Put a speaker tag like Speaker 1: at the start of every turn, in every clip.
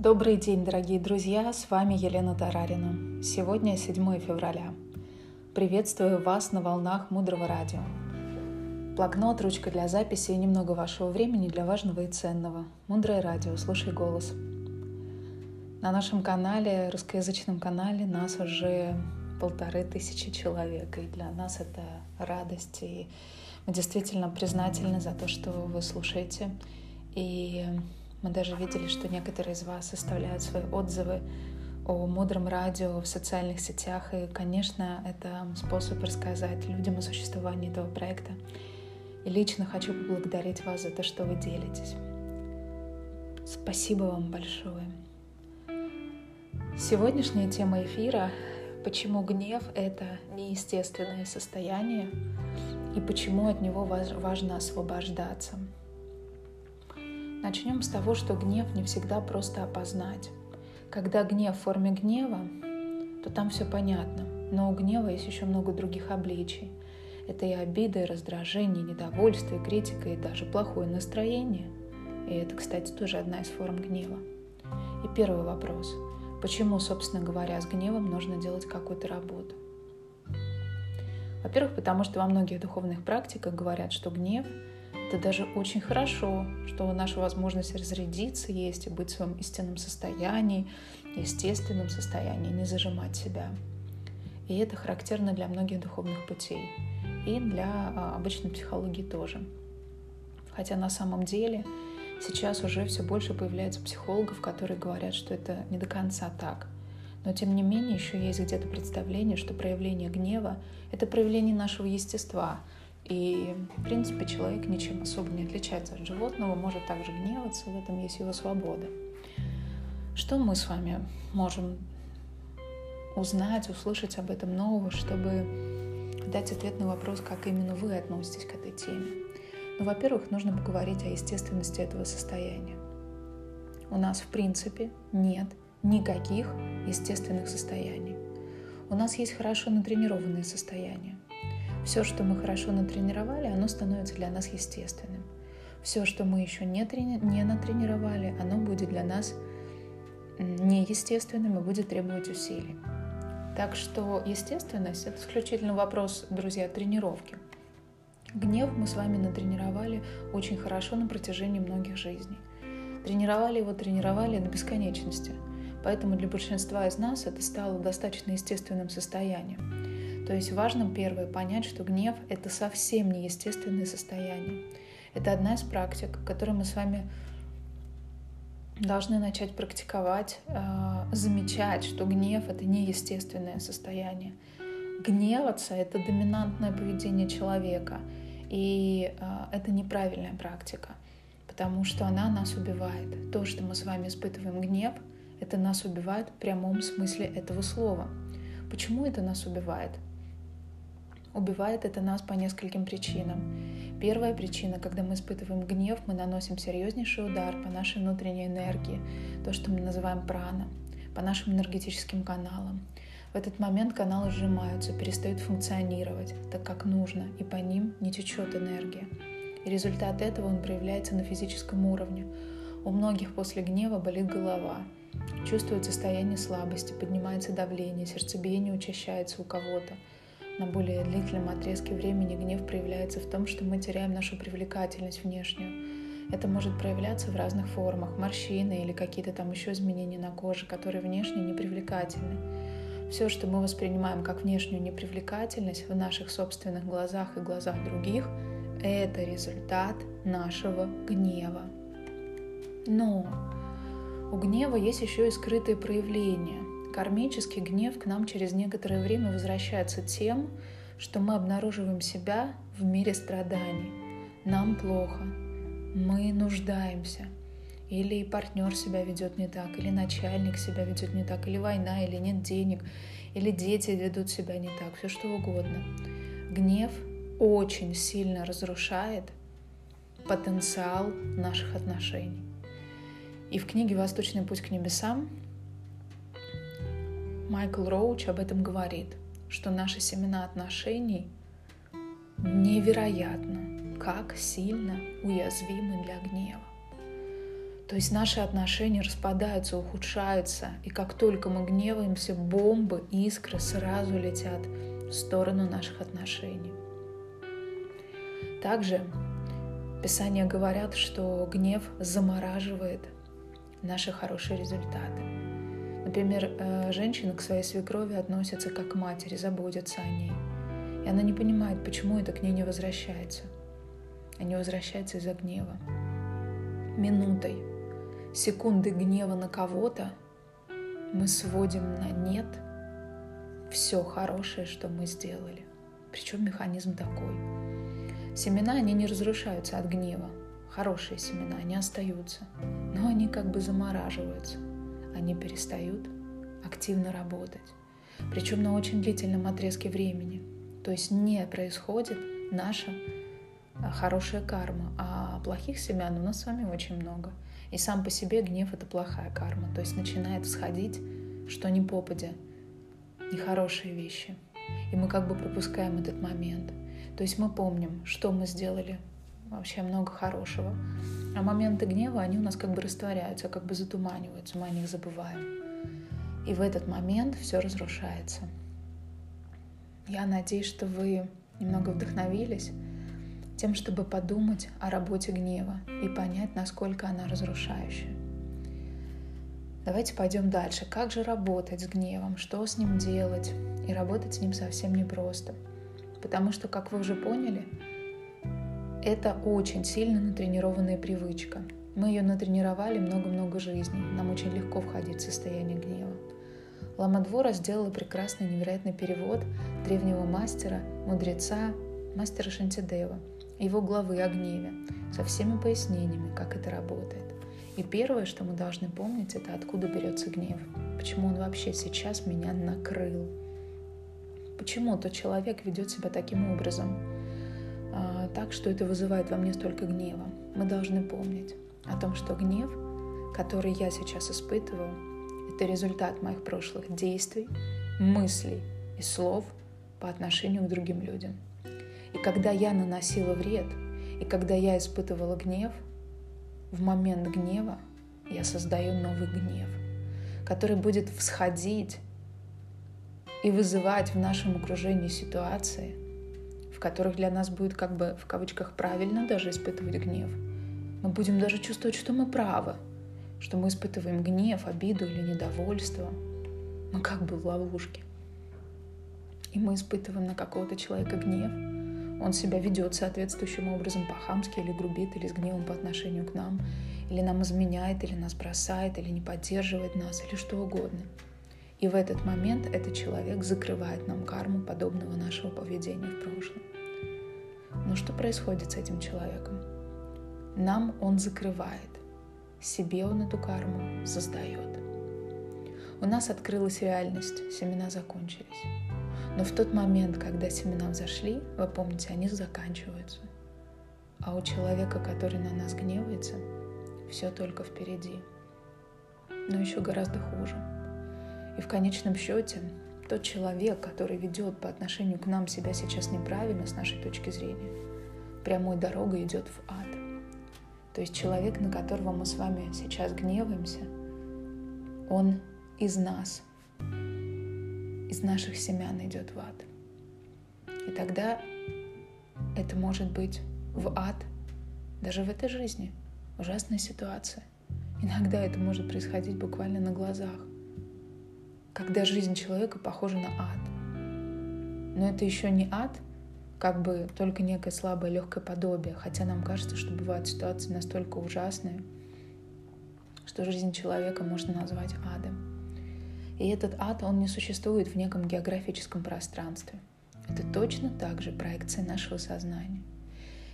Speaker 1: Добрый день, дорогие друзья! С вами Елена Тарарина. Сегодня 7 февраля. Приветствую вас на волнах Мудрого Радио. Блокнот, ручка для записи и немного вашего времени для важного и ценного. Мудрое Радио, слушай голос. На нашем канале, русскоязычном канале, нас уже полторы тысячи человек, и для нас это радость, и мы действительно признательны за то, что вы слушаете. И мы даже видели, что некоторые из вас оставляют свои отзывы о мудром радио в социальных сетях. И, конечно, это способ рассказать людям о существовании этого проекта. И лично хочу поблагодарить вас за то, что вы делитесь. Спасибо вам большое. Сегодняшняя тема эфира — почему гнев — это неестественное состояние и почему от него важно освобождаться — Начнем с того, что гнев не всегда просто опознать. Когда гнев в форме гнева, то там все понятно. Но у гнева есть еще много других обличий. Это и обида, и раздражение, и недовольство, и критика, и даже плохое настроение. И это, кстати, тоже одна из форм гнева. И первый вопрос. Почему, собственно говоря, с гневом нужно делать какую-то работу? Во-первых, потому что во многих духовных практиках говорят, что гнев это даже очень хорошо, что наша возможность разрядиться есть и быть в своем истинном состоянии, естественном состоянии, не зажимать себя. И это характерно для многих духовных путей и для а, обычной психологии тоже. Хотя на самом деле сейчас уже все больше появляется психологов, которые говорят, что это не до конца так. Но тем не менее еще есть где-то представление, что проявление гнева — это проявление нашего естества — и, в принципе, человек ничем особо не отличается от животного, может также гневаться, в этом есть его свобода. Что мы с вами можем узнать, услышать об этом нового, чтобы дать ответ на вопрос, как именно вы относитесь к этой теме? Ну, во-первых, нужно поговорить о естественности этого состояния. У нас, в принципе, нет никаких естественных состояний. У нас есть хорошо натренированные состояния. Все, что мы хорошо натренировали, оно становится для нас естественным. Все, что мы еще не, трени- не натренировали, оно будет для нас неестественным и будет требовать усилий. Так что естественность — это исключительно вопрос, друзья, тренировки. Гнев мы с вами натренировали очень хорошо на протяжении многих жизней. Тренировали его, тренировали до бесконечности. Поэтому для большинства из нас это стало достаточно естественным состоянием. То есть важно первое понять, что гнев — это совсем не естественное состояние. Это одна из практик, которую мы с вами должны начать практиковать, э, замечать, что гнев — это не естественное состояние. Гневаться — это доминантное поведение человека, и э, это неправильная практика, потому что она нас убивает. То, что мы с вами испытываем гнев, это нас убивает в прямом смысле этого слова. Почему это нас убивает? Убивает это нас по нескольким причинам. Первая причина, когда мы испытываем гнев, мы наносим серьезнейший удар по нашей внутренней энергии, то, что мы называем прана, по нашим энергетическим каналам. В этот момент каналы сжимаются, перестают функционировать так, как нужно, и по ним не течет энергия. И результат этого он проявляется на физическом уровне. У многих после гнева болит голова, чувствует состояние слабости, поднимается давление, сердцебиение учащается у кого-то – на более длительном отрезке времени гнев проявляется в том, что мы теряем нашу привлекательность внешнюю. Это может проявляться в разных формах, морщины или какие-то там еще изменения на коже, которые внешне непривлекательны. Все, что мы воспринимаем как внешнюю непривлекательность в наших собственных глазах и глазах других, это результат нашего гнева. Но у гнева есть еще и скрытые проявления. Кармический гнев к нам через некоторое время возвращается тем, что мы обнаруживаем себя в мире страданий. Нам плохо, мы нуждаемся, или партнер себя ведет не так, или начальник себя ведет не так, или война, или нет денег, или дети ведут себя не так, все что угодно. Гнев очень сильно разрушает потенциал наших отношений. И в книге «Восточный путь к небесам» Майкл Роуч об этом говорит, что наши семена отношений невероятно, как сильно уязвимы для гнева. То есть наши отношения распадаются, ухудшаются, и как только мы гневаемся, бомбы, искры сразу летят в сторону наших отношений. Также Писания говорят, что гнев замораживает наши хорошие результаты. Например, э, женщина к своей свекрови относится как к матери, заботится о ней. И она не понимает, почему это к ней не возвращается. А не возвращается из-за гнева. Минутой, секунды гнева на кого-то мы сводим на нет все хорошее, что мы сделали. Причем механизм такой. Семена, они не разрушаются от гнева. Хорошие семена, они остаются. Но они как бы замораживаются. Они перестают активно работать. Причем на очень длительном отрезке времени. То есть не происходит наша а, хорошая карма, а плохих семян у нас с вами очень много. И сам по себе гнев — это плохая карма. То есть начинает всходить, что не попадя, нехорошие вещи. И мы как бы пропускаем этот момент. То есть мы помним, что мы сделали вообще много хорошего. А моменты гнева, они у нас как бы растворяются, как бы затуманиваются, мы о них забываем. И в этот момент все разрушается. Я надеюсь, что вы немного вдохновились тем, чтобы подумать о работе гнева и понять, насколько она разрушающая. Давайте пойдем дальше. Как же работать с гневом? Что с ним делать? И работать с ним совсем непросто. Потому что, как вы уже поняли, это очень сильно натренированная привычка. Мы ее натренировали много-много жизней. Нам очень легко входить в состояние гнева. Ламадвора сделала прекрасный, невероятный перевод древнего мастера, мудреца, мастера Шантидева, его главы о гневе, со всеми пояснениями, как это работает. И первое, что мы должны помнить, это откуда берется гнев. Почему он вообще сейчас меня накрыл. Почему тот человек ведет себя таким образом, так, что это вызывает во мне столько гнева. Мы должны помнить о том, что гнев, который я сейчас испытываю, это результат моих прошлых действий, мыслей и слов по отношению к другим людям. И когда я наносила вред, и когда я испытывала гнев, в момент гнева я создаю новый гнев, который будет всходить и вызывать в нашем окружении ситуации, в которых для нас будет как бы в кавычках правильно даже испытывать гнев. Мы будем даже чувствовать, что мы правы, что мы испытываем гнев, обиду или недовольство. Мы как бы в ловушке. И мы испытываем на какого-то человека гнев. Он себя ведет соответствующим образом по-хамски или грубит, или с гневом по отношению к нам, или нам изменяет, или нас бросает, или не поддерживает нас, или что угодно. И в этот момент этот человек закрывает нам карму подобного нашего поведения в прошлом. Но что происходит с этим человеком? Нам он закрывает, себе он эту карму создает. У нас открылась реальность, семена закончились. Но в тот момент, когда семена взошли, вы помните, они заканчиваются. А у человека, который на нас гневается, все только впереди. Но еще гораздо хуже – и в конечном счете тот человек, который ведет по отношению к нам себя сейчас неправильно с нашей точки зрения, прямой дорогой идет в ад. То есть человек, на которого мы с вами сейчас гневаемся, он из нас, из наших семян идет в ад. И тогда это может быть в ад даже в этой жизни. Ужасная ситуация. Иногда это может происходить буквально на глазах когда жизнь человека похожа на ад. Но это еще не ад, как бы только некое слабое легкое подобие, хотя нам кажется, что бывают ситуации настолько ужасные, что жизнь человека можно назвать адом. И этот ад, он не существует в неком географическом пространстве. Это точно так же проекция нашего сознания.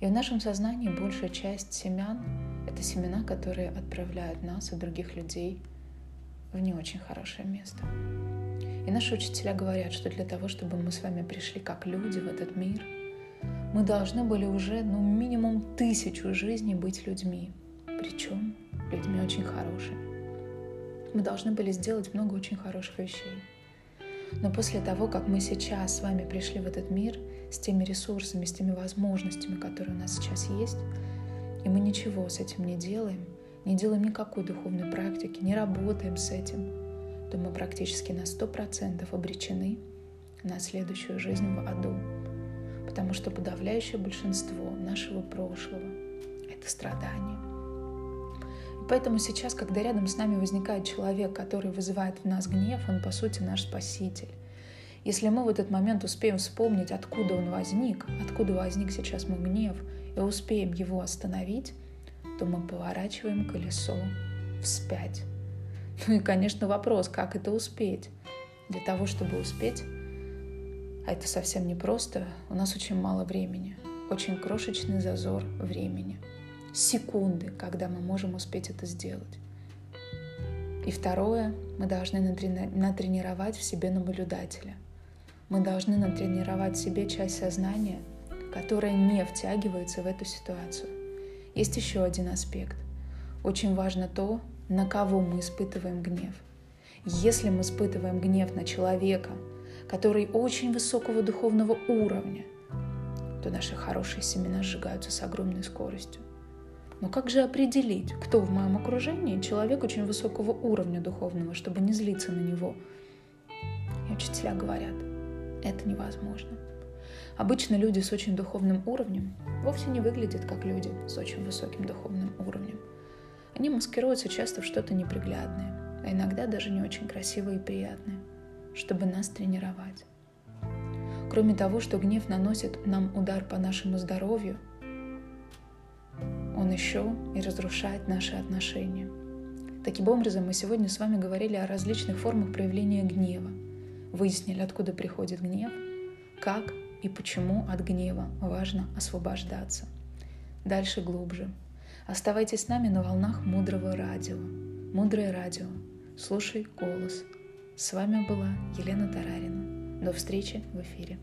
Speaker 1: И в нашем сознании большая часть семян — это семена, которые отправляют нас и других людей в не очень хорошее место. И наши учителя говорят, что для того, чтобы мы с вами пришли как люди в этот мир, мы должны были уже, ну, минимум тысячу жизней быть людьми. Причем людьми очень хорошими. Мы должны были сделать много очень хороших вещей. Но после того, как мы сейчас с вами пришли в этот мир с теми ресурсами, с теми возможностями, которые у нас сейчас есть, и мы ничего с этим не делаем, не делаем никакой духовной практики, не работаем с этим, то мы практически на 100% обречены на следующую жизнь в аду. Потому что подавляющее большинство нашего прошлого — это страдание. И поэтому сейчас, когда рядом с нами возникает человек, который вызывает в нас гнев, он, по сути, наш спаситель. Если мы в этот момент успеем вспомнить, откуда он возник, откуда возник сейчас мой гнев, и успеем его остановить, то мы поворачиваем колесо вспять. Ну и, конечно, вопрос, как это успеть. Для того, чтобы успеть, а это совсем непросто, у нас очень мало времени, очень крошечный зазор времени. Секунды, когда мы можем успеть это сделать. И второе, мы должны натренировать в себе наблюдателя. Мы должны натренировать в себе часть сознания, которая не втягивается в эту ситуацию. Есть еще один аспект. Очень важно то, на кого мы испытываем гнев. Если мы испытываем гнев на человека, который очень высокого духовного уровня, то наши хорошие семена сжигаются с огромной скоростью. Но как же определить, кто в моем окружении человек очень высокого уровня духовного, чтобы не злиться на него? И учителя говорят, это невозможно. Обычно люди с очень духовным уровнем вовсе не выглядят как люди с очень высоким духовным уровнем. Они маскируются часто в что-то неприглядное, а иногда даже не очень красивое и приятное, чтобы нас тренировать. Кроме того, что гнев наносит нам удар по нашему здоровью, он еще и разрушает наши отношения. Таким образом, мы сегодня с вами говорили о различных формах проявления гнева, выяснили, откуда приходит гнев, как и почему от гнева важно освобождаться. Дальше глубже. Оставайтесь с нами на волнах мудрого радио. Мудрое радио. Слушай голос. С вами была Елена Тарарина. До встречи в эфире.